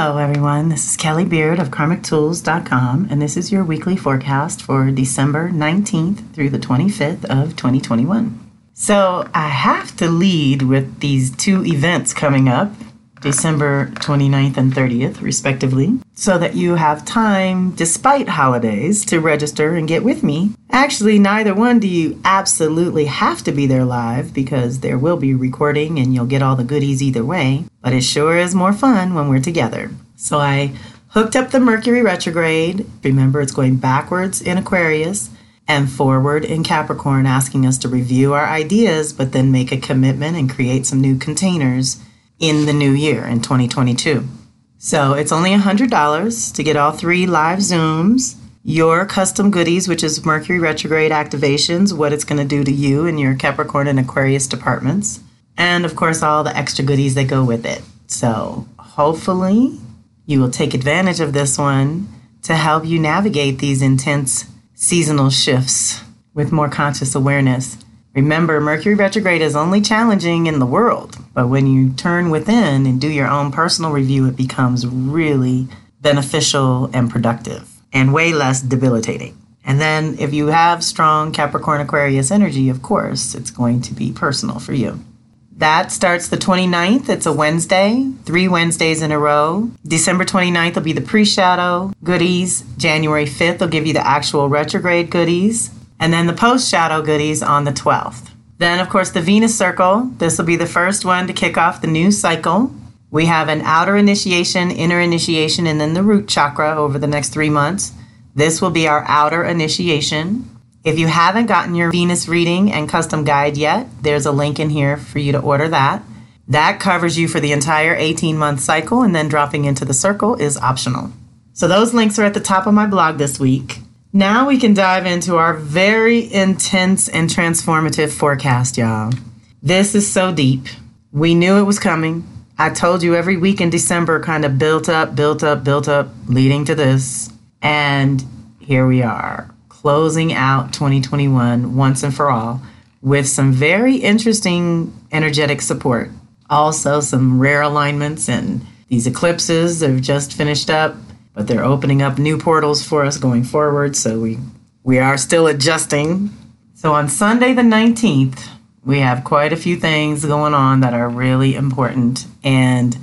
Hello, everyone. This is Kelly Beard of KarmicTools.com, and this is your weekly forecast for December 19th through the 25th of 2021. So, I have to lead with these two events coming up December 29th and 30th, respectively, so that you have time, despite holidays, to register and get with me. Actually, neither one do you absolutely have to be there live because there will be recording and you'll get all the goodies either way, but it sure is more fun when we're together. So I hooked up the Mercury retrograde. Remember, it's going backwards in Aquarius and forward in Capricorn, asking us to review our ideas, but then make a commitment and create some new containers in the new year in 2022. So it's only $100 to get all three live Zooms, your custom goodies, which is Mercury retrograde activations, what it's going to do to you in your Capricorn and Aquarius departments, and of course, all the extra goodies that go with it. So hopefully, you will take advantage of this one to help you navigate these intense seasonal shifts with more conscious awareness Remember, Mercury retrograde is only challenging in the world, but when you turn within and do your own personal review, it becomes really beneficial and productive and way less debilitating. And then, if you have strong Capricorn Aquarius energy, of course, it's going to be personal for you. That starts the 29th. It's a Wednesday, three Wednesdays in a row. December 29th will be the pre shadow goodies. January 5th will give you the actual retrograde goodies and then the post shadow goodies on the 12th. Then, of course, the Venus Circle. This will be the first one to kick off the new cycle. We have an outer initiation, inner initiation, and then the root chakra over the next three months. This will be our outer initiation. If you haven't gotten your Venus reading and custom guide yet, there's a link in here for you to order that. That covers you for the entire 18 month cycle, and then dropping into the circle is optional. So, those links are at the top of my blog this week. Now we can dive into our very intense and transformative forecast, y'all. This is so deep. We knew it was coming. I told you every week in December kind of built up, built up, built up, leading to this. And here we are, closing out 2021 once and for all with some very interesting energetic support. Also, some rare alignments and these eclipses have just finished up but they're opening up new portals for us going forward. So we we are still adjusting. So on Sunday the 19th, we have quite a few things going on that are really important and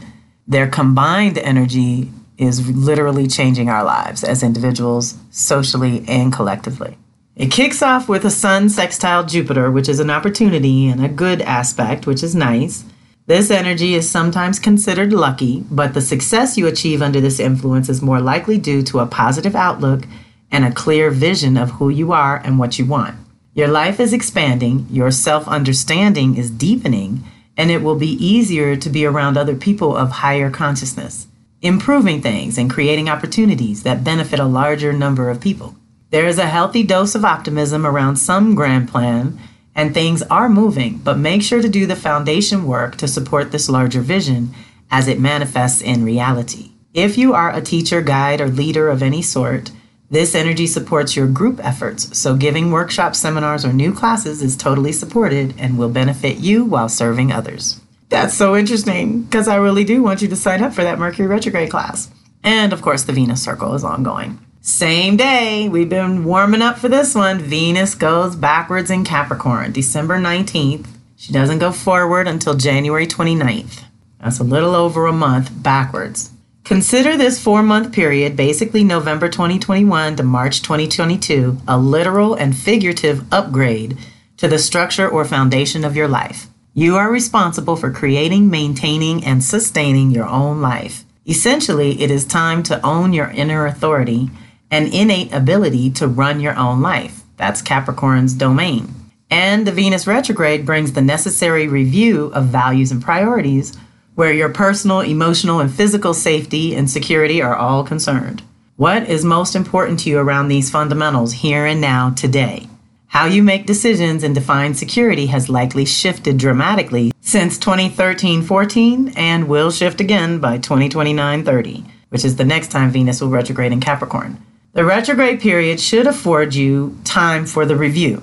their combined energy is literally changing our lives as individuals, socially and collectively. It kicks off with a sun sextile Jupiter, which is an opportunity and a good aspect, which is nice. This energy is sometimes considered lucky, but the success you achieve under this influence is more likely due to a positive outlook and a clear vision of who you are and what you want. Your life is expanding, your self understanding is deepening, and it will be easier to be around other people of higher consciousness, improving things and creating opportunities that benefit a larger number of people. There is a healthy dose of optimism around some grand plan and things are moving, but make sure to do the foundation work to support this larger vision as it manifests in reality. If you are a teacher, guide, or leader of any sort, this energy supports your group efforts, so giving workshops, seminars, or new classes is totally supported and will benefit you while serving others. That's so interesting because I really do want you to sign up for that Mercury retrograde class. And of course, the Venus Circle is ongoing. Same day, we've been warming up for this one. Venus goes backwards in Capricorn, December 19th. She doesn't go forward until January 29th. That's a little over a month backwards. Consider this four month period, basically November 2021 to March 2022, a literal and figurative upgrade to the structure or foundation of your life. You are responsible for creating, maintaining, and sustaining your own life. Essentially, it is time to own your inner authority an innate ability to run your own life. That's Capricorn's domain. And the Venus retrograde brings the necessary review of values and priorities where your personal, emotional, and physical safety and security are all concerned. What is most important to you around these fundamentals here and now today? How you make decisions and define security has likely shifted dramatically since 2013 14 and will shift again by 2029 30, which is the next time Venus will retrograde in Capricorn. The retrograde period should afford you time for the review.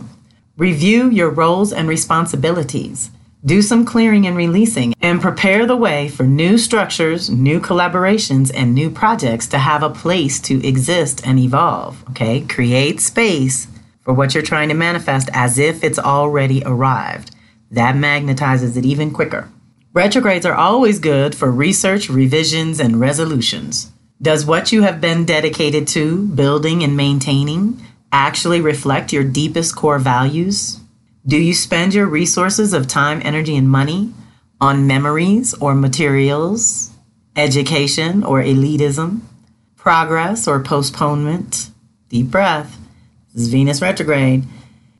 Review your roles and responsibilities. do some clearing and releasing, and prepare the way for new structures, new collaborations, and new projects to have a place to exist and evolve. Okay? Create space for what you're trying to manifest as if it's already arrived. That magnetizes it even quicker. Retrogrades are always good for research, revisions, and resolutions. Does what you have been dedicated to, building and maintaining, actually reflect your deepest core values? Do you spend your resources of time, energy, and money on memories or materials, education or elitism, progress or postponement? Deep breath. This is Venus retrograde.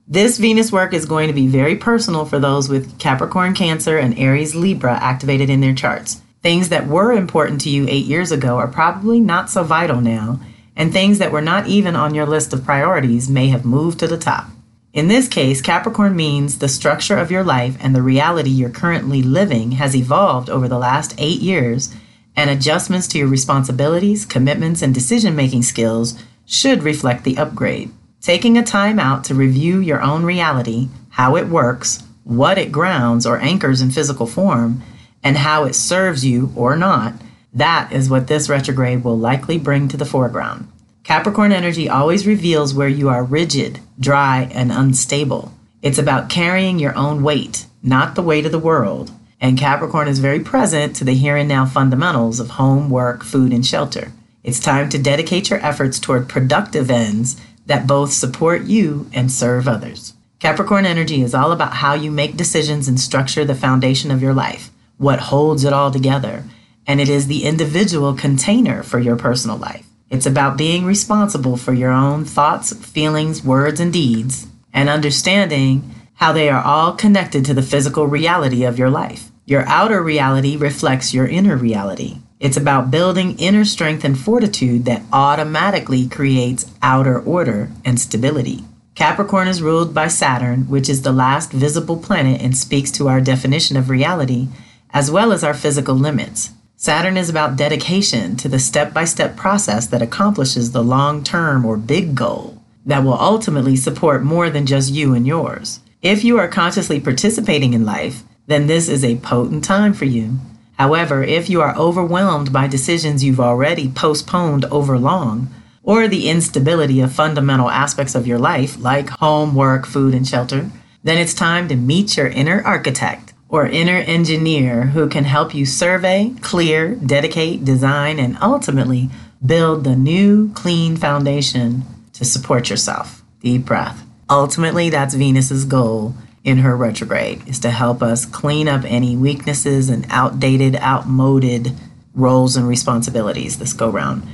This Venus work is going to be very personal for those with Capricorn, Cancer, and Aries, Libra activated in their charts. Things that were important to you eight years ago are probably not so vital now, and things that were not even on your list of priorities may have moved to the top. In this case, Capricorn means the structure of your life and the reality you're currently living has evolved over the last eight years, and adjustments to your responsibilities, commitments, and decision making skills should reflect the upgrade. Taking a time out to review your own reality, how it works, what it grounds or anchors in physical form, and how it serves you or not, that is what this retrograde will likely bring to the foreground. Capricorn energy always reveals where you are rigid, dry, and unstable. It's about carrying your own weight, not the weight of the world. And Capricorn is very present to the here and now fundamentals of home, work, food, and shelter. It's time to dedicate your efforts toward productive ends that both support you and serve others. Capricorn energy is all about how you make decisions and structure the foundation of your life, what holds it all together, and it is the individual container for your personal life. It's about being responsible for your own thoughts, feelings, words, and deeds, and understanding how they are all connected to the physical reality of your life. Your outer reality reflects your inner reality. It's about building inner strength and fortitude that automatically creates outer order and stability. Capricorn is ruled by Saturn, which is the last visible planet and speaks to our definition of reality as well as our physical limits. Saturn is about dedication to the step by step process that accomplishes the long term or big goal that will ultimately support more than just you and yours. If you are consciously participating in life, then this is a potent time for you. However, if you are overwhelmed by decisions you've already postponed over long, or the instability of fundamental aspects of your life, like home, work, food, and shelter, then it's time to meet your inner architect or inner engineer who can help you survey, clear, dedicate, design, and ultimately build the new, clean foundation to support yourself. Deep breath. Ultimately, that's Venus's goal in her retrograde is to help us clean up any weaknesses and outdated, outmoded roles and responsibilities this go round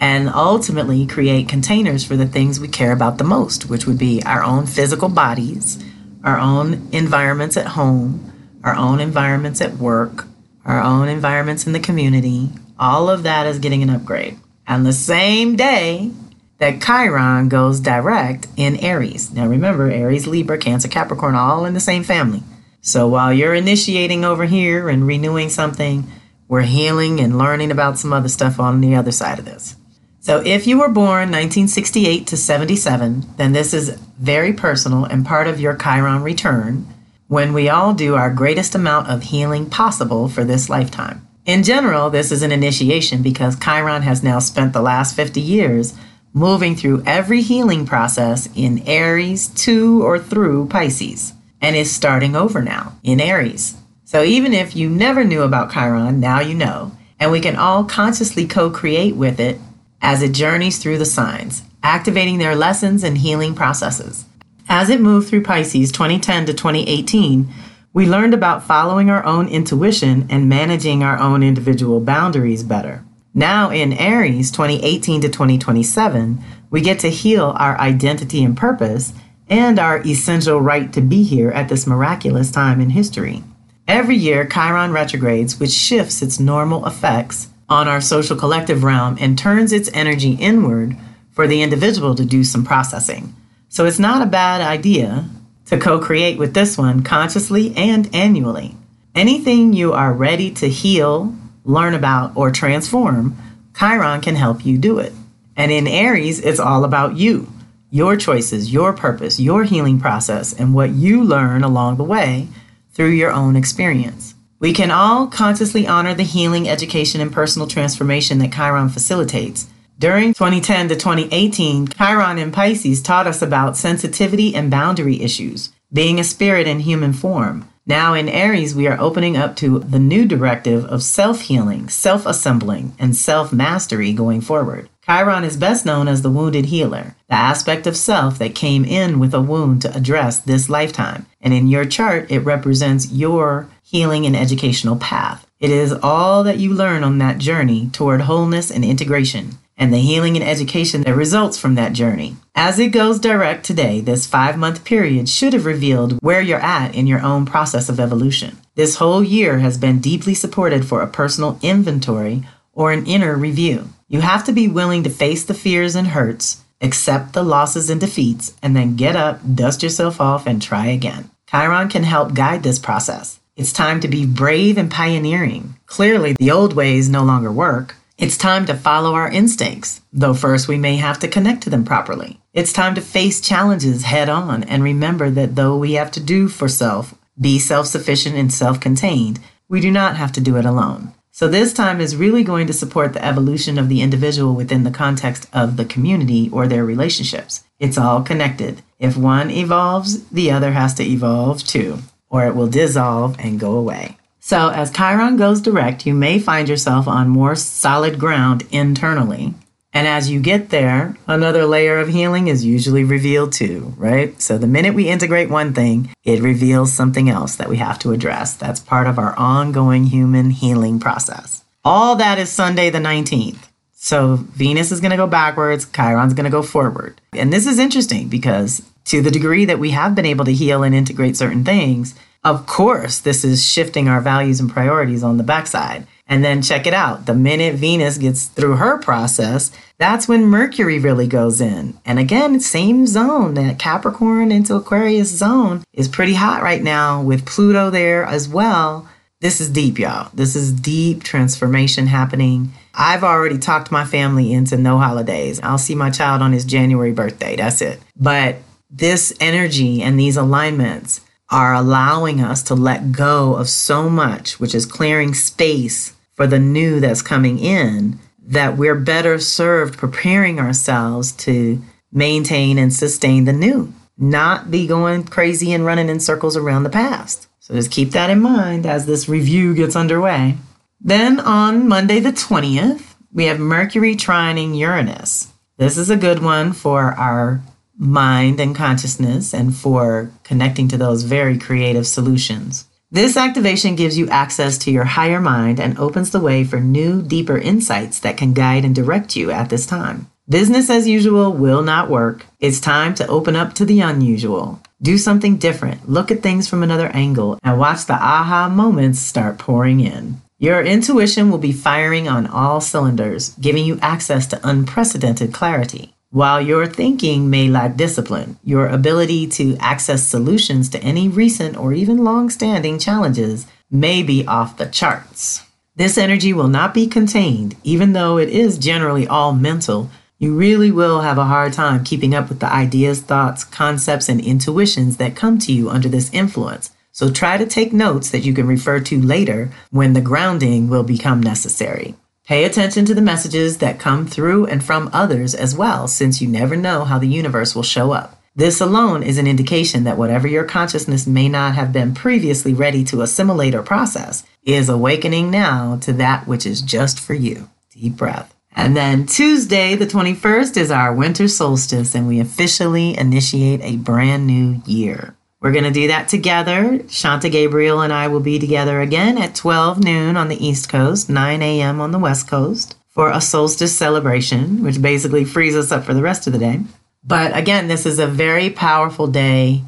and ultimately create containers for the things we care about the most, which would be our own physical bodies, our own environments at home, our own environments at work, our own environments in the community. All of that is getting an upgrade. And the same day that Chiron goes direct in Aries. Now remember, Aries, Libra, Cancer, Capricorn, all in the same family. So while you're initiating over here and renewing something, we're healing and learning about some other stuff on the other side of this. So if you were born 1968 to 77, then this is very personal and part of your Chiron return when we all do our greatest amount of healing possible for this lifetime. In general, this is an initiation because Chiron has now spent the last 50 years moving through every healing process in Aries to or through Pisces and is starting over now in Aries. So even if you never knew about Chiron, now you know, and we can all consciously co create with it as it journeys through the signs, activating their lessons and healing processes. As it moved through Pisces 2010 to 2018, we learned about following our own intuition and managing our own individual boundaries better. Now in Aries 2018 to 2027, we get to heal our identity and purpose and our essential right to be here at this miraculous time in history. Every year, Chiron retrogrades, which shifts its normal effects on our social collective realm and turns its energy inward for the individual to do some processing. So it's not a bad idea to co create with this one consciously and annually. Anything you are ready to heal, learn about, or transform, Chiron can help you do it. And in Aries, it's all about you, your choices, your purpose, your healing process, and what you learn along the way through your own experience. We can all consciously honor the healing, education, and personal transformation that Chiron facilitates. During 2010 to 2018, Chiron in Pisces taught us about sensitivity and boundary issues, being a spirit in human form. Now in Aries, we are opening up to the new directive of self healing, self assembling, and self mastery going forward. Chiron is best known as the wounded healer, the aspect of self that came in with a wound to address this lifetime. And in your chart, it represents your healing and educational path. It is all that you learn on that journey toward wholeness and integration and the healing and education that results from that journey. As it goes direct today, this five month period should have revealed where you're at in your own process of evolution. This whole year has been deeply supported for a personal inventory or an inner review. You have to be willing to face the fears and hurts, accept the losses and defeats, and then get up, dust yourself off, and try again. Chiron can help guide this process. It's time to be brave and pioneering. Clearly, the old ways no longer work. It's time to follow our instincts, though first we may have to connect to them properly. It's time to face challenges head on and remember that though we have to do for self, be self sufficient and self contained, we do not have to do it alone. So, this time is really going to support the evolution of the individual within the context of the community or their relationships. It's all connected. If one evolves, the other has to evolve too, or it will dissolve and go away. So, as Chiron goes direct, you may find yourself on more solid ground internally. And as you get there, another layer of healing is usually revealed too, right? So, the minute we integrate one thing, it reveals something else that we have to address. That's part of our ongoing human healing process. All that is Sunday, the 19th. So, Venus is going to go backwards, Chiron's going to go forward. And this is interesting because to the degree that we have been able to heal and integrate certain things, of course, this is shifting our values and priorities on the backside. And then check it out. The minute Venus gets through her process, that's when Mercury really goes in. And again, same zone, that Capricorn into Aquarius zone is pretty hot right now with Pluto there as well. This is deep, y'all. This is deep transformation happening. I've already talked my family into no holidays. I'll see my child on his January birthday. That's it. But this energy and these alignments are allowing us to let go of so much, which is clearing space for the new that's coming in, that we're better served preparing ourselves to maintain and sustain the new, not be going crazy and running in circles around the past. So just keep that in mind as this review gets underway. Then on Monday, the 20th, we have Mercury trining Uranus. This is a good one for our mind and consciousness and for connecting to those very creative solutions. This activation gives you access to your higher mind and opens the way for new, deeper insights that can guide and direct you at this time. Business as usual will not work. It's time to open up to the unusual. Do something different, look at things from another angle, and watch the aha moments start pouring in. Your intuition will be firing on all cylinders, giving you access to unprecedented clarity. While your thinking may lack discipline, your ability to access solutions to any recent or even long standing challenges may be off the charts. This energy will not be contained, even though it is generally all mental. You really will have a hard time keeping up with the ideas, thoughts, concepts, and intuitions that come to you under this influence. So try to take notes that you can refer to later when the grounding will become necessary. Pay attention to the messages that come through and from others as well, since you never know how the universe will show up. This alone is an indication that whatever your consciousness may not have been previously ready to assimilate or process is awakening now to that which is just for you. Deep breath. And then Tuesday, the 21st, is our winter solstice, and we officially initiate a brand new year. We're going to do that together. Shanta Gabriel and I will be together again at 12 noon on the East Coast, 9 a.m. on the West Coast for a solstice celebration, which basically frees us up for the rest of the day. But again, this is a very powerful day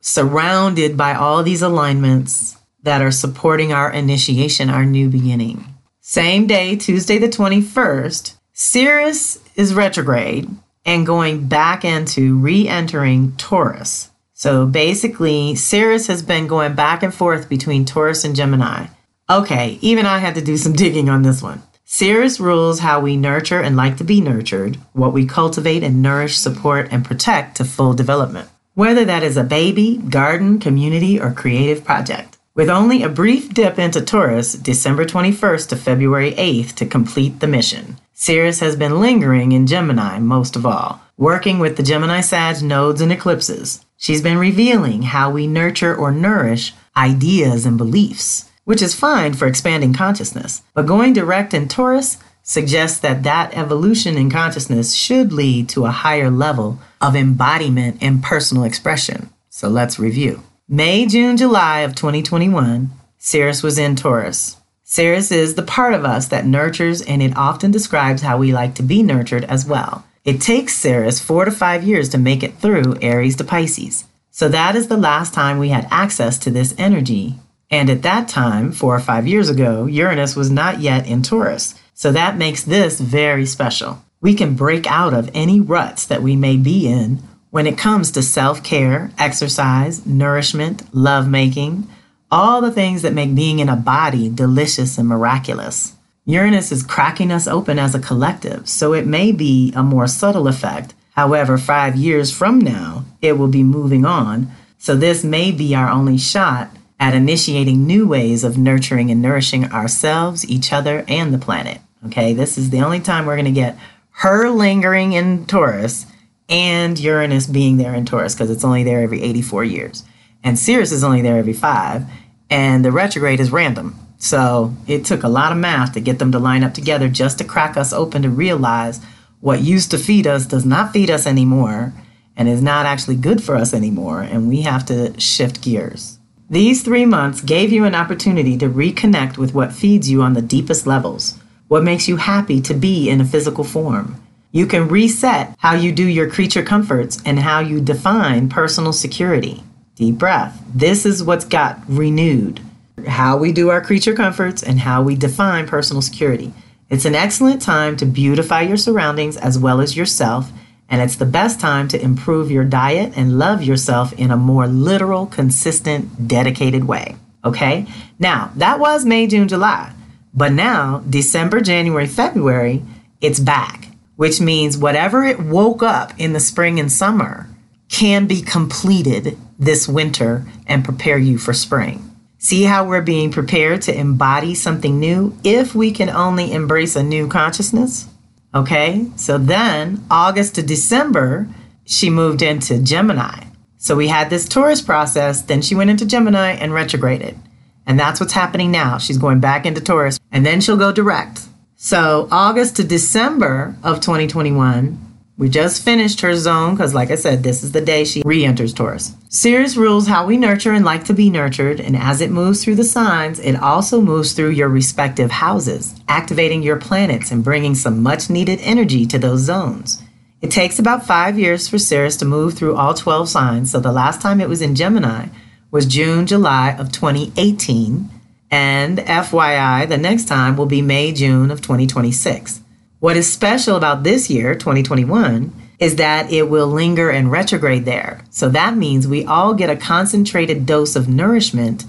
surrounded by all these alignments that are supporting our initiation, our new beginning. Same day, Tuesday the 21st, Ceres is retrograde and going back into re entering Taurus. So basically, Ceres has been going back and forth between Taurus and Gemini. Okay, even I had to do some digging on this one. Ceres rules how we nurture and like to be nurtured, what we cultivate and nourish, support, and protect to full development, whether that is a baby, garden, community, or creative project. with only a brief dip into Taurus, December 21st to February 8th, to complete the mission. Ceres has been lingering in Gemini most of all, working with the Gemini Sag nodes and eclipses. She's been revealing how we nurture or nourish ideas and beliefs, which is fine for expanding consciousness. But going direct in Taurus suggests that that evolution in consciousness should lead to a higher level of embodiment and personal expression. So let's review. May, June, July of 2021, Ceres was in Taurus. Ceres is the part of us that nurtures, and it often describes how we like to be nurtured as well. It takes Ceres four to five years to make it through Aries to Pisces. So that is the last time we had access to this energy. And at that time, four or five years ago, Uranus was not yet in Taurus. So that makes this very special. We can break out of any ruts that we may be in when it comes to self care, exercise, nourishment, love making, all the things that make being in a body delicious and miraculous. Uranus is cracking us open as a collective, so it may be a more subtle effect. However, five years from now, it will be moving on, so this may be our only shot at initiating new ways of nurturing and nourishing ourselves, each other, and the planet. Okay, this is the only time we're going to get her lingering in Taurus and Uranus being there in Taurus because it's only there every 84 years. And Ceres is only there every five, and the retrograde is random. So it took a lot of math to get them to line up together just to crack us open to realize what used to feed us does not feed us anymore and is not actually good for us anymore, and we have to shift gears. These three months gave you an opportunity to reconnect with what feeds you on the deepest levels, what makes you happy to be in a physical form you can reset how you do your creature comforts and how you define personal security. Deep breath. This is what's got renewed. How we do our creature comforts and how we define personal security. It's an excellent time to beautify your surroundings as well as yourself, and it's the best time to improve your diet and love yourself in a more literal, consistent, dedicated way. Okay? Now, that was May, June, July. But now, December, January, February, it's back which means whatever it woke up in the spring and summer can be completed this winter and prepare you for spring. See how we're being prepared to embody something new if we can only embrace a new consciousness? Okay, so then August to December, she moved into Gemini. So we had this Taurus process, then she went into Gemini and retrograded. And that's what's happening now. She's going back into Taurus, and then she'll go direct. So, August to December of 2021, we just finished her zone because, like I said, this is the day she re enters Taurus. Ceres rules how we nurture and like to be nurtured, and as it moves through the signs, it also moves through your respective houses, activating your planets and bringing some much needed energy to those zones. It takes about five years for Ceres to move through all 12 signs, so the last time it was in Gemini was June, July of 2018 and FYI, the next time will be May, June of 2026. What is special about this year, 2021, is that it will linger and retrograde there. So that means we all get a concentrated dose of nourishment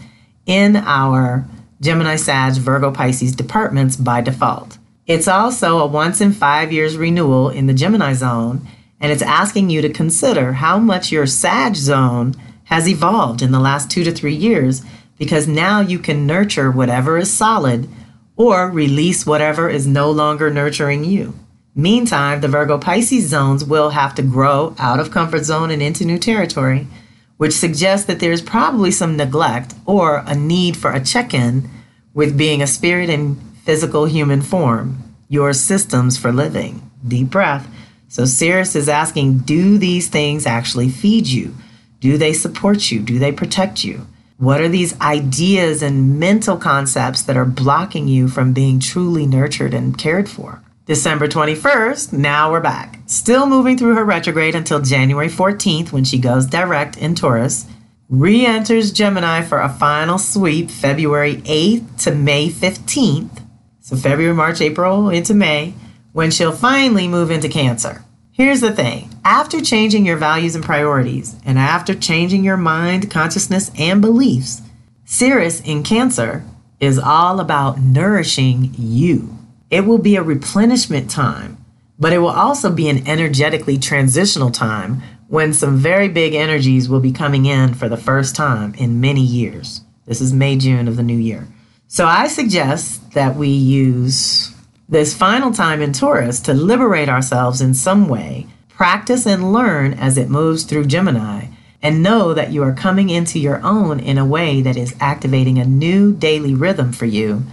in our Gemini, Sag, Virgo, Pisces departments by default. It's also a once in five years renewal in the Gemini zone, and it's asking you to consider how much your Sag zone has evolved in the last two to three years because now you can nurture whatever is solid or release whatever is no longer nurturing you. Meantime, the Virgo Pisces zones will have to grow out of comfort zone and into new territory, which suggests that there's probably some neglect or a need for a check in with being a spirit in physical human form, your systems for living. Deep breath. So, Ceres is asking Do these things actually feed you? Do they support you? Do they protect you? What are these ideas and mental concepts that are blocking you from being truly nurtured and cared for? December 21st, now we're back. Still moving through her retrograde until January 14th when she goes direct in Taurus. Re enters Gemini for a final sweep February 8th to May 15th. So, February, March, April into May, when she'll finally move into Cancer. Here's the thing after changing your values and priorities, and after changing your mind, consciousness, and beliefs, Ceres in Cancer is all about nourishing you. It will be a replenishment time, but it will also be an energetically transitional time when some very big energies will be coming in for the first time in many years. This is May, June of the new year. So I suggest that we use this final time in Taurus to liberate ourselves in some way, practice and learn as it moves through Gemini, and know that you are coming into your own in a way that is activating a new daily rhythm for you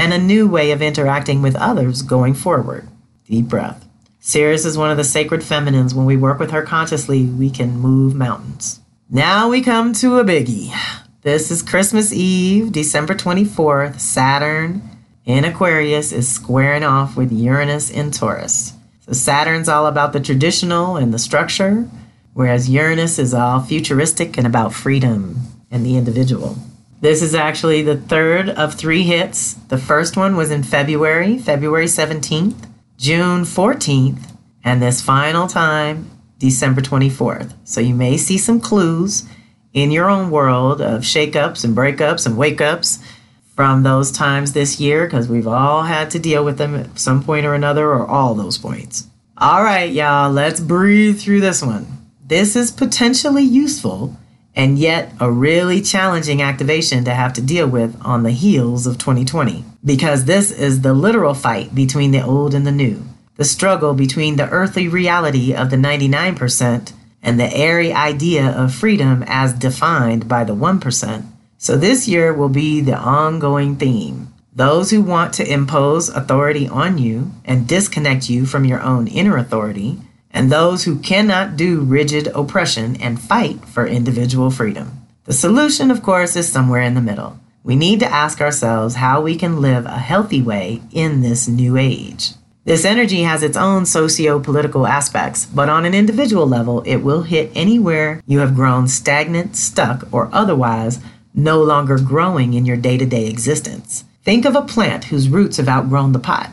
and a new way of interacting with others going forward. Deep breath. Ceres is one of the sacred feminines. When we work with her consciously, we can move mountains. Now we come to a biggie. This is Christmas Eve, December 24th. Saturn in Aquarius is squaring off with Uranus in Taurus. So Saturn's all about the traditional and the structure, whereas Uranus is all futuristic and about freedom and the individual. This is actually the third of three hits. The first one was in February, February 17th, June 14th, and this final time, December 24th. So you may see some clues in your own world of shakeups and breakups and wake ups from those times this year because we've all had to deal with them at some point or another or all those points. All right, y'all, let's breathe through this one. This is potentially useful and yet a really challenging activation to have to deal with on the heels of 2020 because this is the literal fight between the old and the new, the struggle between the earthly reality of the 99% and the airy idea of freedom as defined by the 1%. So this year will be the ongoing theme. Those who want to impose authority on you and disconnect you from your own inner authority, and those who cannot do rigid oppression and fight for individual freedom. The solution, of course, is somewhere in the middle. We need to ask ourselves how we can live a healthy way in this new age. This energy has its own socio political aspects, but on an individual level, it will hit anywhere you have grown stagnant, stuck, or otherwise no longer growing in your day to day existence. Think of a plant whose roots have outgrown the pot.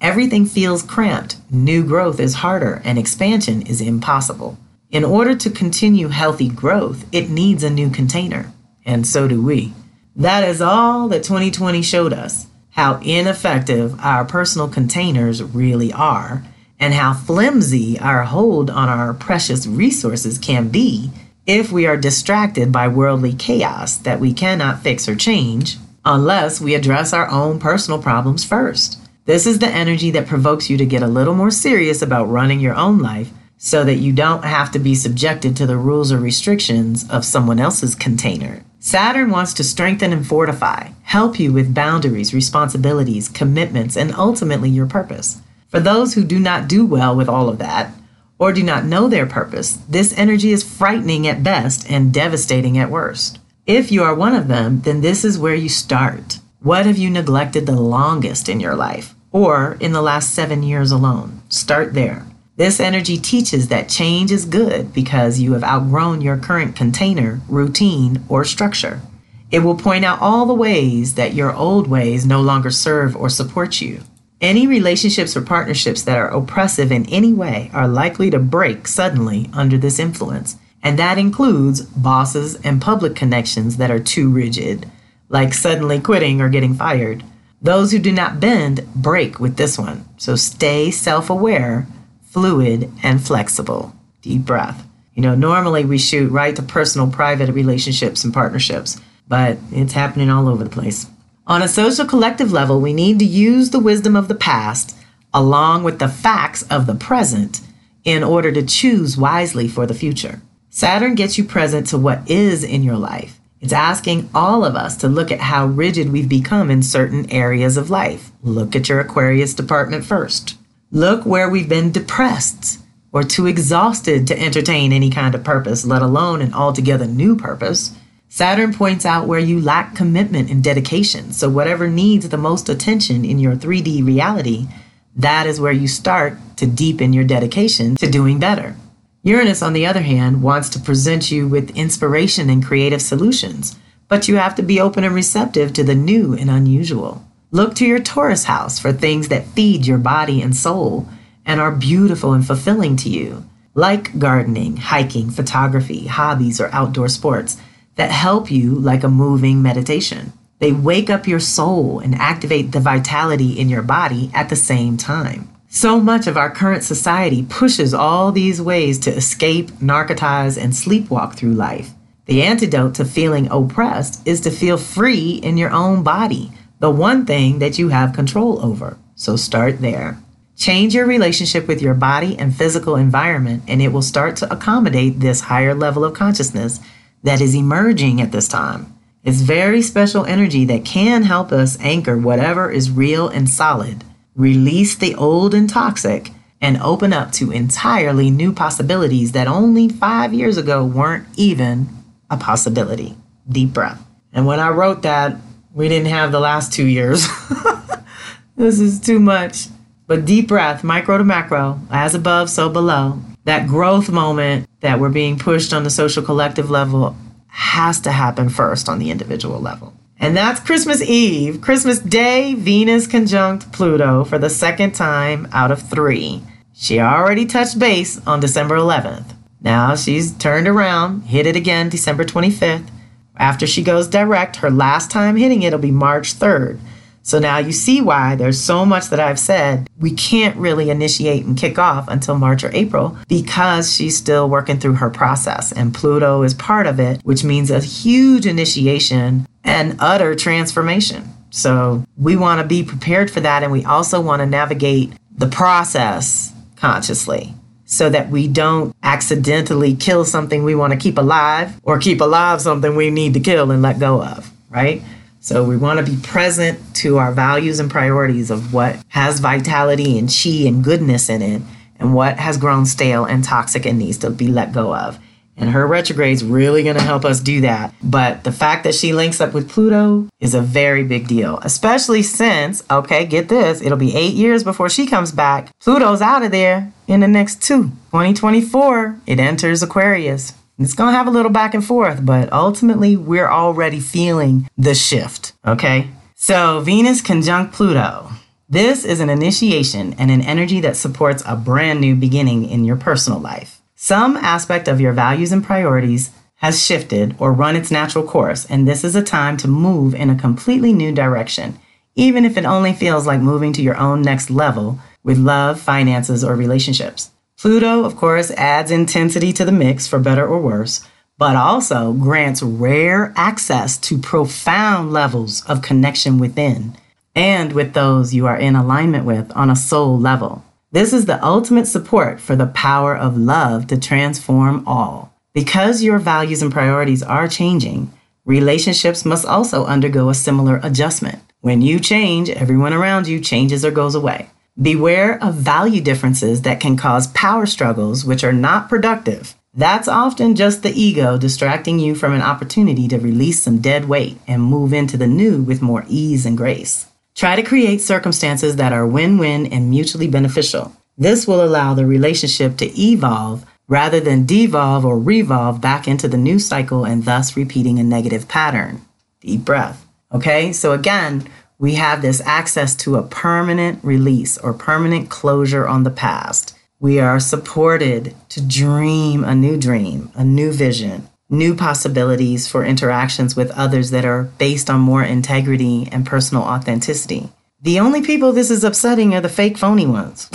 Everything feels cramped, new growth is harder, and expansion is impossible. In order to continue healthy growth, it needs a new container, and so do we. That is all that 2020 showed us how ineffective our personal containers really are, and how flimsy our hold on our precious resources can be if we are distracted by worldly chaos that we cannot fix or change unless we address our own personal problems first. This is the energy that provokes you to get a little more serious about running your own life so that you don't have to be subjected to the rules or restrictions of someone else's container. Saturn wants to strengthen and fortify, help you with boundaries, responsibilities, commitments, and ultimately your purpose. For those who do not do well with all of that, or do not know their purpose, this energy is frightening at best and devastating at worst. If you are one of them, then this is where you start. What have you neglected the longest in your life, or in the last seven years alone? Start there. This energy teaches that change is good because you have outgrown your current container, routine, or structure. It will point out all the ways that your old ways no longer serve or support you. Any relationships or partnerships that are oppressive in any way are likely to break suddenly under this influence, and that includes bosses and public connections that are too rigid, like suddenly quitting or getting fired. Those who do not bend break with this one, so stay self aware fluid, and flexible. Deep breath. You know, normally we shoot right to personal, private relationships and partnerships, but it's happening all over the place. On a social collective level, we need to use the wisdom of the past along with the facts of the present in order to choose wisely for the future. Saturn gets you present to what is in your life. It's asking all of us to look at how rigid we've become in certain areas of life. Look at your Aquarius department first. Look where we've been depressed or too exhausted to entertain any kind of purpose, let alone an altogether new purpose. Saturn points out where you lack commitment and dedication. So, whatever needs the most attention in your 3D reality, that is where you start to deepen your dedication to doing better. Uranus, on the other hand, wants to present you with inspiration and creative solutions, but you have to be open and receptive to the new and unusual. Look to your Taurus house for things that feed your body and soul and are beautiful and fulfilling to you, like gardening, hiking, photography, hobbies, or outdoor sports that help you like a moving meditation. They wake up your soul and activate the vitality in your body at the same time. So much of our current society pushes all these ways to escape, narcotize, and sleepwalk through life. The antidote to feeling oppressed is to feel free in your own body, the one thing that you have control over. So start there. Change your relationship with your body and physical environment, and it will start to accommodate this higher level of consciousness that is emerging at this time. It's very special energy that can help us anchor whatever is real and solid, release the old and toxic, and open up to entirely new possibilities that only five years ago weren't even a possibility. Deep breath. And when I wrote that, we didn't have the last two years. this is too much. But deep breath, micro to macro, as above, so below. That growth moment that we're being pushed on the social collective level has to happen first on the individual level. And that's Christmas Eve, Christmas Day, Venus conjunct Pluto for the second time out of three. She already touched base on December 11th. Now she's turned around, hit it again December 25th. After she goes direct, her last time hitting it will be March 3rd. So now you see why there's so much that I've said we can't really initiate and kick off until March or April because she's still working through her process and Pluto is part of it, which means a huge initiation and utter transformation. So we want to be prepared for that and we also want to navigate the process consciously so that we don't accidentally kill something we want to keep alive or keep alive something we need to kill and let go of, right? So we want to be present to our values and priorities of what has vitality and chi and goodness in it and what has grown stale and toxic and needs to be let go of. And her retrograde is really going to help us do that. But the fact that she links up with Pluto is a very big deal, especially since, okay, get this, it'll be eight years before she comes back. Pluto's out of there in the next two. 2024, it enters Aquarius. It's going to have a little back and forth, but ultimately, we're already feeling the shift. Okay. So, Venus conjunct Pluto. This is an initiation and an energy that supports a brand new beginning in your personal life. Some aspect of your values and priorities has shifted or run its natural course, and this is a time to move in a completely new direction, even if it only feels like moving to your own next level with love, finances, or relationships. Pluto, of course, adds intensity to the mix for better or worse, but also grants rare access to profound levels of connection within and with those you are in alignment with on a soul level. This is the ultimate support for the power of love to transform all. Because your values and priorities are changing, relationships must also undergo a similar adjustment. When you change, everyone around you changes or goes away. Beware of value differences that can cause power struggles which are not productive. That's often just the ego distracting you from an opportunity to release some dead weight and move into the new with more ease and grace. Try to create circumstances that are win win and mutually beneficial. This will allow the relationship to evolve rather than devolve or revolve back into the new cycle and thus repeating a negative pattern. Deep breath. Okay, so again, we have this access to a permanent release or permanent closure on the past. We are supported to dream a new dream, a new vision, new possibilities for interactions with others that are based on more integrity and personal authenticity. The only people this is upsetting are the fake phony ones.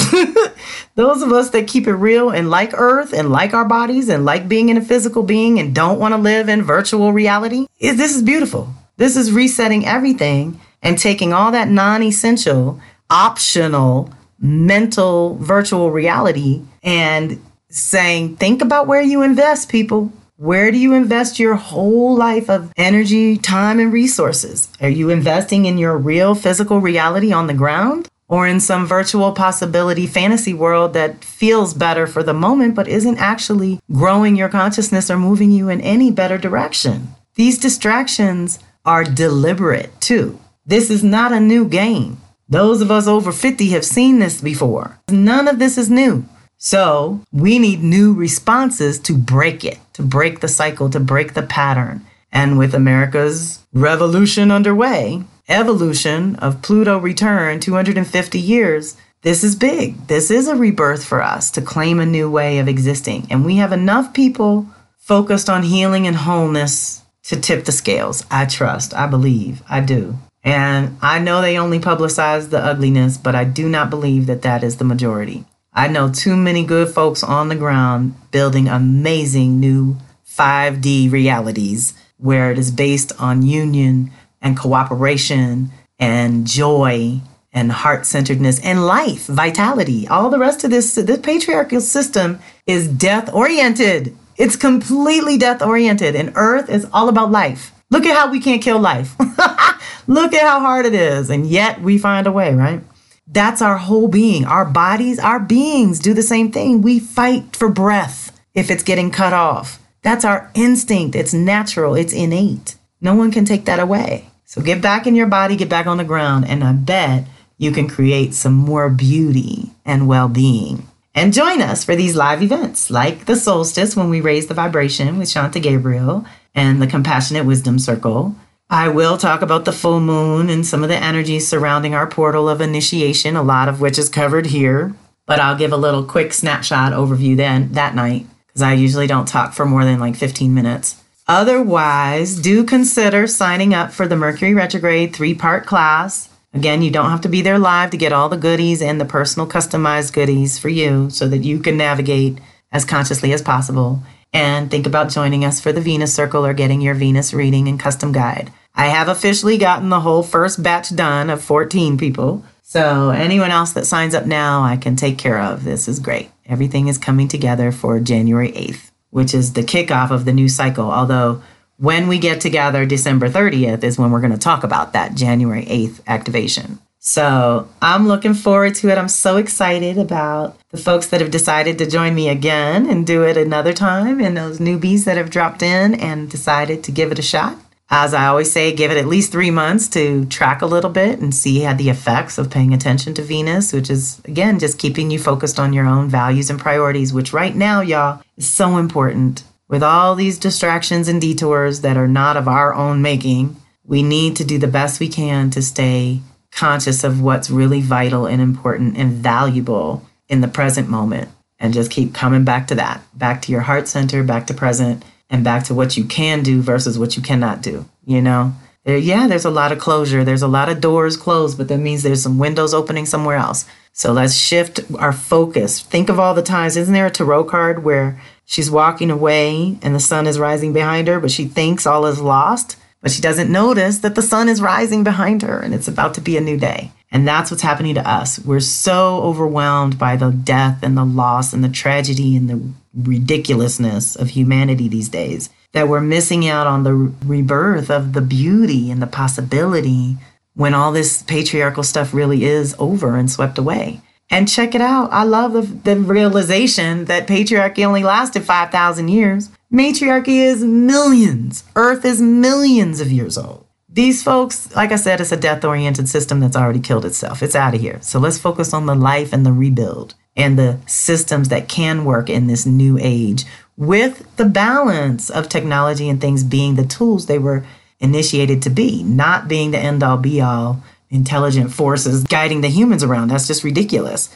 Those of us that keep it real and like Earth and like our bodies and like being in a physical being and don't want to live in virtual reality, is, this is beautiful. This is resetting everything and taking all that non essential, optional, mental virtual reality and saying, think about where you invest, people. Where do you invest your whole life of energy, time, and resources? Are you investing in your real physical reality on the ground? Or in some virtual possibility fantasy world that feels better for the moment, but isn't actually growing your consciousness or moving you in any better direction? These distractions are deliberate too. This is not a new game. Those of us over 50 have seen this before. None of this is new. So we need new responses to break it, to break the cycle, to break the pattern. And with America's revolution underway, evolution of Pluto return 250 years, this is big. This is a rebirth for us to claim a new way of existing. And we have enough people focused on healing and wholeness to tip the scales. I trust, I believe, I do. And I know they only publicize the ugliness, but I do not believe that that is the majority. I know too many good folks on the ground building amazing new 5D realities where it is based on union and cooperation and joy and heart centeredness and life, vitality. All the rest of this, this patriarchal system is death oriented. It's completely death oriented, and Earth is all about life. Look at how we can't kill life. Look at how hard it is, and yet we find a way, right? That's our whole being. Our bodies, our beings do the same thing. We fight for breath if it's getting cut off. That's our instinct. It's natural, it's innate. No one can take that away. So get back in your body, get back on the ground, and I bet you can create some more beauty and well being. And join us for these live events like the solstice when we raise the vibration with Shanta Gabriel and the Compassionate Wisdom Circle. I will talk about the full moon and some of the energies surrounding our portal of initiation, a lot of which is covered here. But I'll give a little quick snapshot overview then that night because I usually don't talk for more than like 15 minutes. Otherwise, do consider signing up for the Mercury retrograde three part class. Again, you don't have to be there live to get all the goodies and the personal customized goodies for you so that you can navigate as consciously as possible. And think about joining us for the Venus Circle or getting your Venus reading and custom guide. I have officially gotten the whole first batch done of 14 people. So, anyone else that signs up now, I can take care of. This is great. Everything is coming together for January 8th which is the kickoff of the new cycle. Although, when we get together December 30th is when we're going to talk about that January 8th activation. So I'm looking forward to it. I'm so excited about the folks that have decided to join me again and do it another time, and those newbies that have dropped in and decided to give it a shot. As I always say, give it at least three months to track a little bit and see how the effects of paying attention to Venus, which is, again, just keeping you focused on your own values and priorities, which right now, y'all, is so important. With all these distractions and detours that are not of our own making, we need to do the best we can to stay conscious of what's really vital and important and valuable in the present moment and just keep coming back to that, back to your heart center, back to present, and back to what you can do versus what you cannot do. You know, there, yeah, there's a lot of closure. There's a lot of doors closed, but that means there's some windows opening somewhere else. So let's shift our focus. Think of all the times. Isn't there a tarot card where she's walking away and the sun is rising behind her, but she thinks all is lost, but she doesn't notice that the sun is rising behind her and it's about to be a new day. And that's what's happening to us. We're so overwhelmed by the death and the loss and the tragedy and the ridiculousness of humanity these days that we're missing out on the rebirth of the beauty and the possibility when all this patriarchal stuff really is over and swept away. And check it out. I love the, the realization that patriarchy only lasted 5,000 years. Matriarchy is millions. Earth is millions of years old. These folks, like I said, it's a death oriented system that's already killed itself. It's out of here. So let's focus on the life and the rebuild and the systems that can work in this new age with the balance of technology and things being the tools they were initiated to be, not being the end all be all intelligent forces guiding the humans around. That's just ridiculous.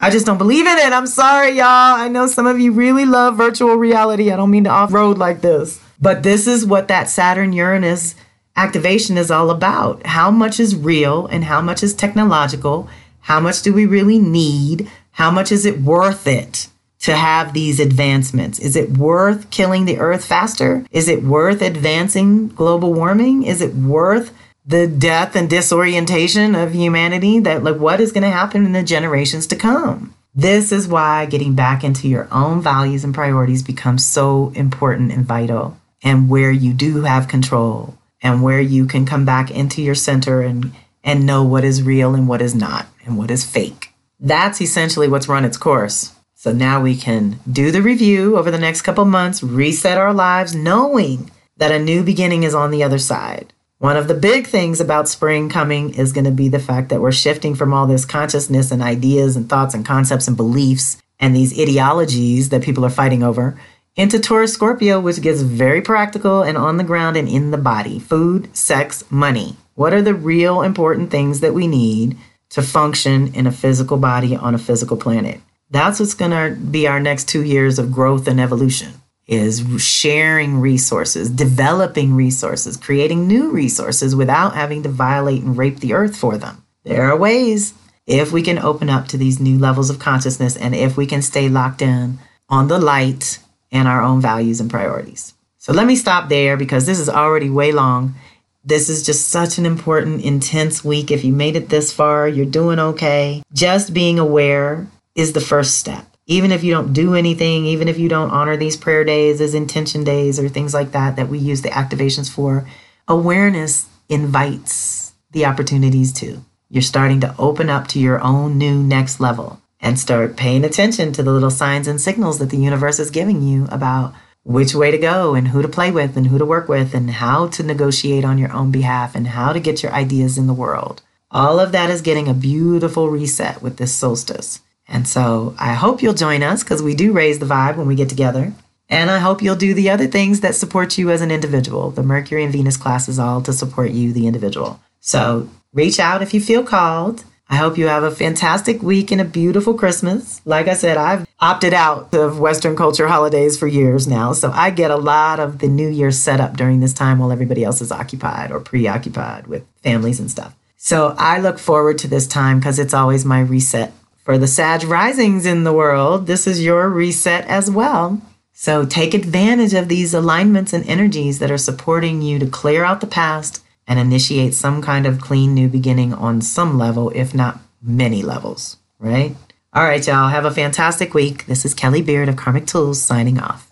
I just don't believe in it. I'm sorry, y'all. I know some of you really love virtual reality. I don't mean to off road like this. But this is what that Saturn Uranus activation is all about. How much is real and how much is technological? How much do we really need? How much is it worth it to have these advancements? Is it worth killing the earth faster? Is it worth advancing global warming? Is it worth the death and disorientation of humanity that like what is going to happen in the generations to come? This is why getting back into your own values and priorities becomes so important and vital and where you do have control and where you can come back into your center and and know what is real and what is not and what is fake. That's essentially what's run its course. So now we can do the review over the next couple months, reset our lives, knowing that a new beginning is on the other side. One of the big things about spring coming is going to be the fact that we're shifting from all this consciousness and ideas and thoughts and concepts and beliefs and these ideologies that people are fighting over into Taurus Scorpio, which gets very practical and on the ground and in the body food, sex, money. What are the real important things that we need to function in a physical body on a physical planet. That's what's going to be our next 2 years of growth and evolution is sharing resources, developing resources, creating new resources without having to violate and rape the earth for them. There are ways if we can open up to these new levels of consciousness and if we can stay locked in on the light and our own values and priorities. So let me stop there because this is already way long. This is just such an important, intense week. If you made it this far, you're doing okay. Just being aware is the first step. Even if you don't do anything, even if you don't honor these prayer days as intention days or things like that, that we use the activations for, awareness invites the opportunities to. You're starting to open up to your own new next level and start paying attention to the little signs and signals that the universe is giving you about which way to go and who to play with and who to work with and how to negotiate on your own behalf and how to get your ideas in the world. All of that is getting a beautiful reset with this solstice. And so I hope you'll join us because we do raise the vibe when we get together. And I hope you'll do the other things that support you as an individual. The Mercury and Venus class is all to support you, the individual. So reach out if you feel called. I hope you have a fantastic week and a beautiful Christmas. Like I said, I've opted out of Western culture holidays for years now. So I get a lot of the New Year set up during this time while everybody else is occupied or preoccupied with families and stuff. So I look forward to this time because it's always my reset for the Sag risings in the world, this is your reset as well. So take advantage of these alignments and energies that are supporting you to clear out the past and initiate some kind of clean new beginning on some level, if not many levels, right? All right, y'all. Have a fantastic week. This is Kelly Beard of Karmic Tools signing off.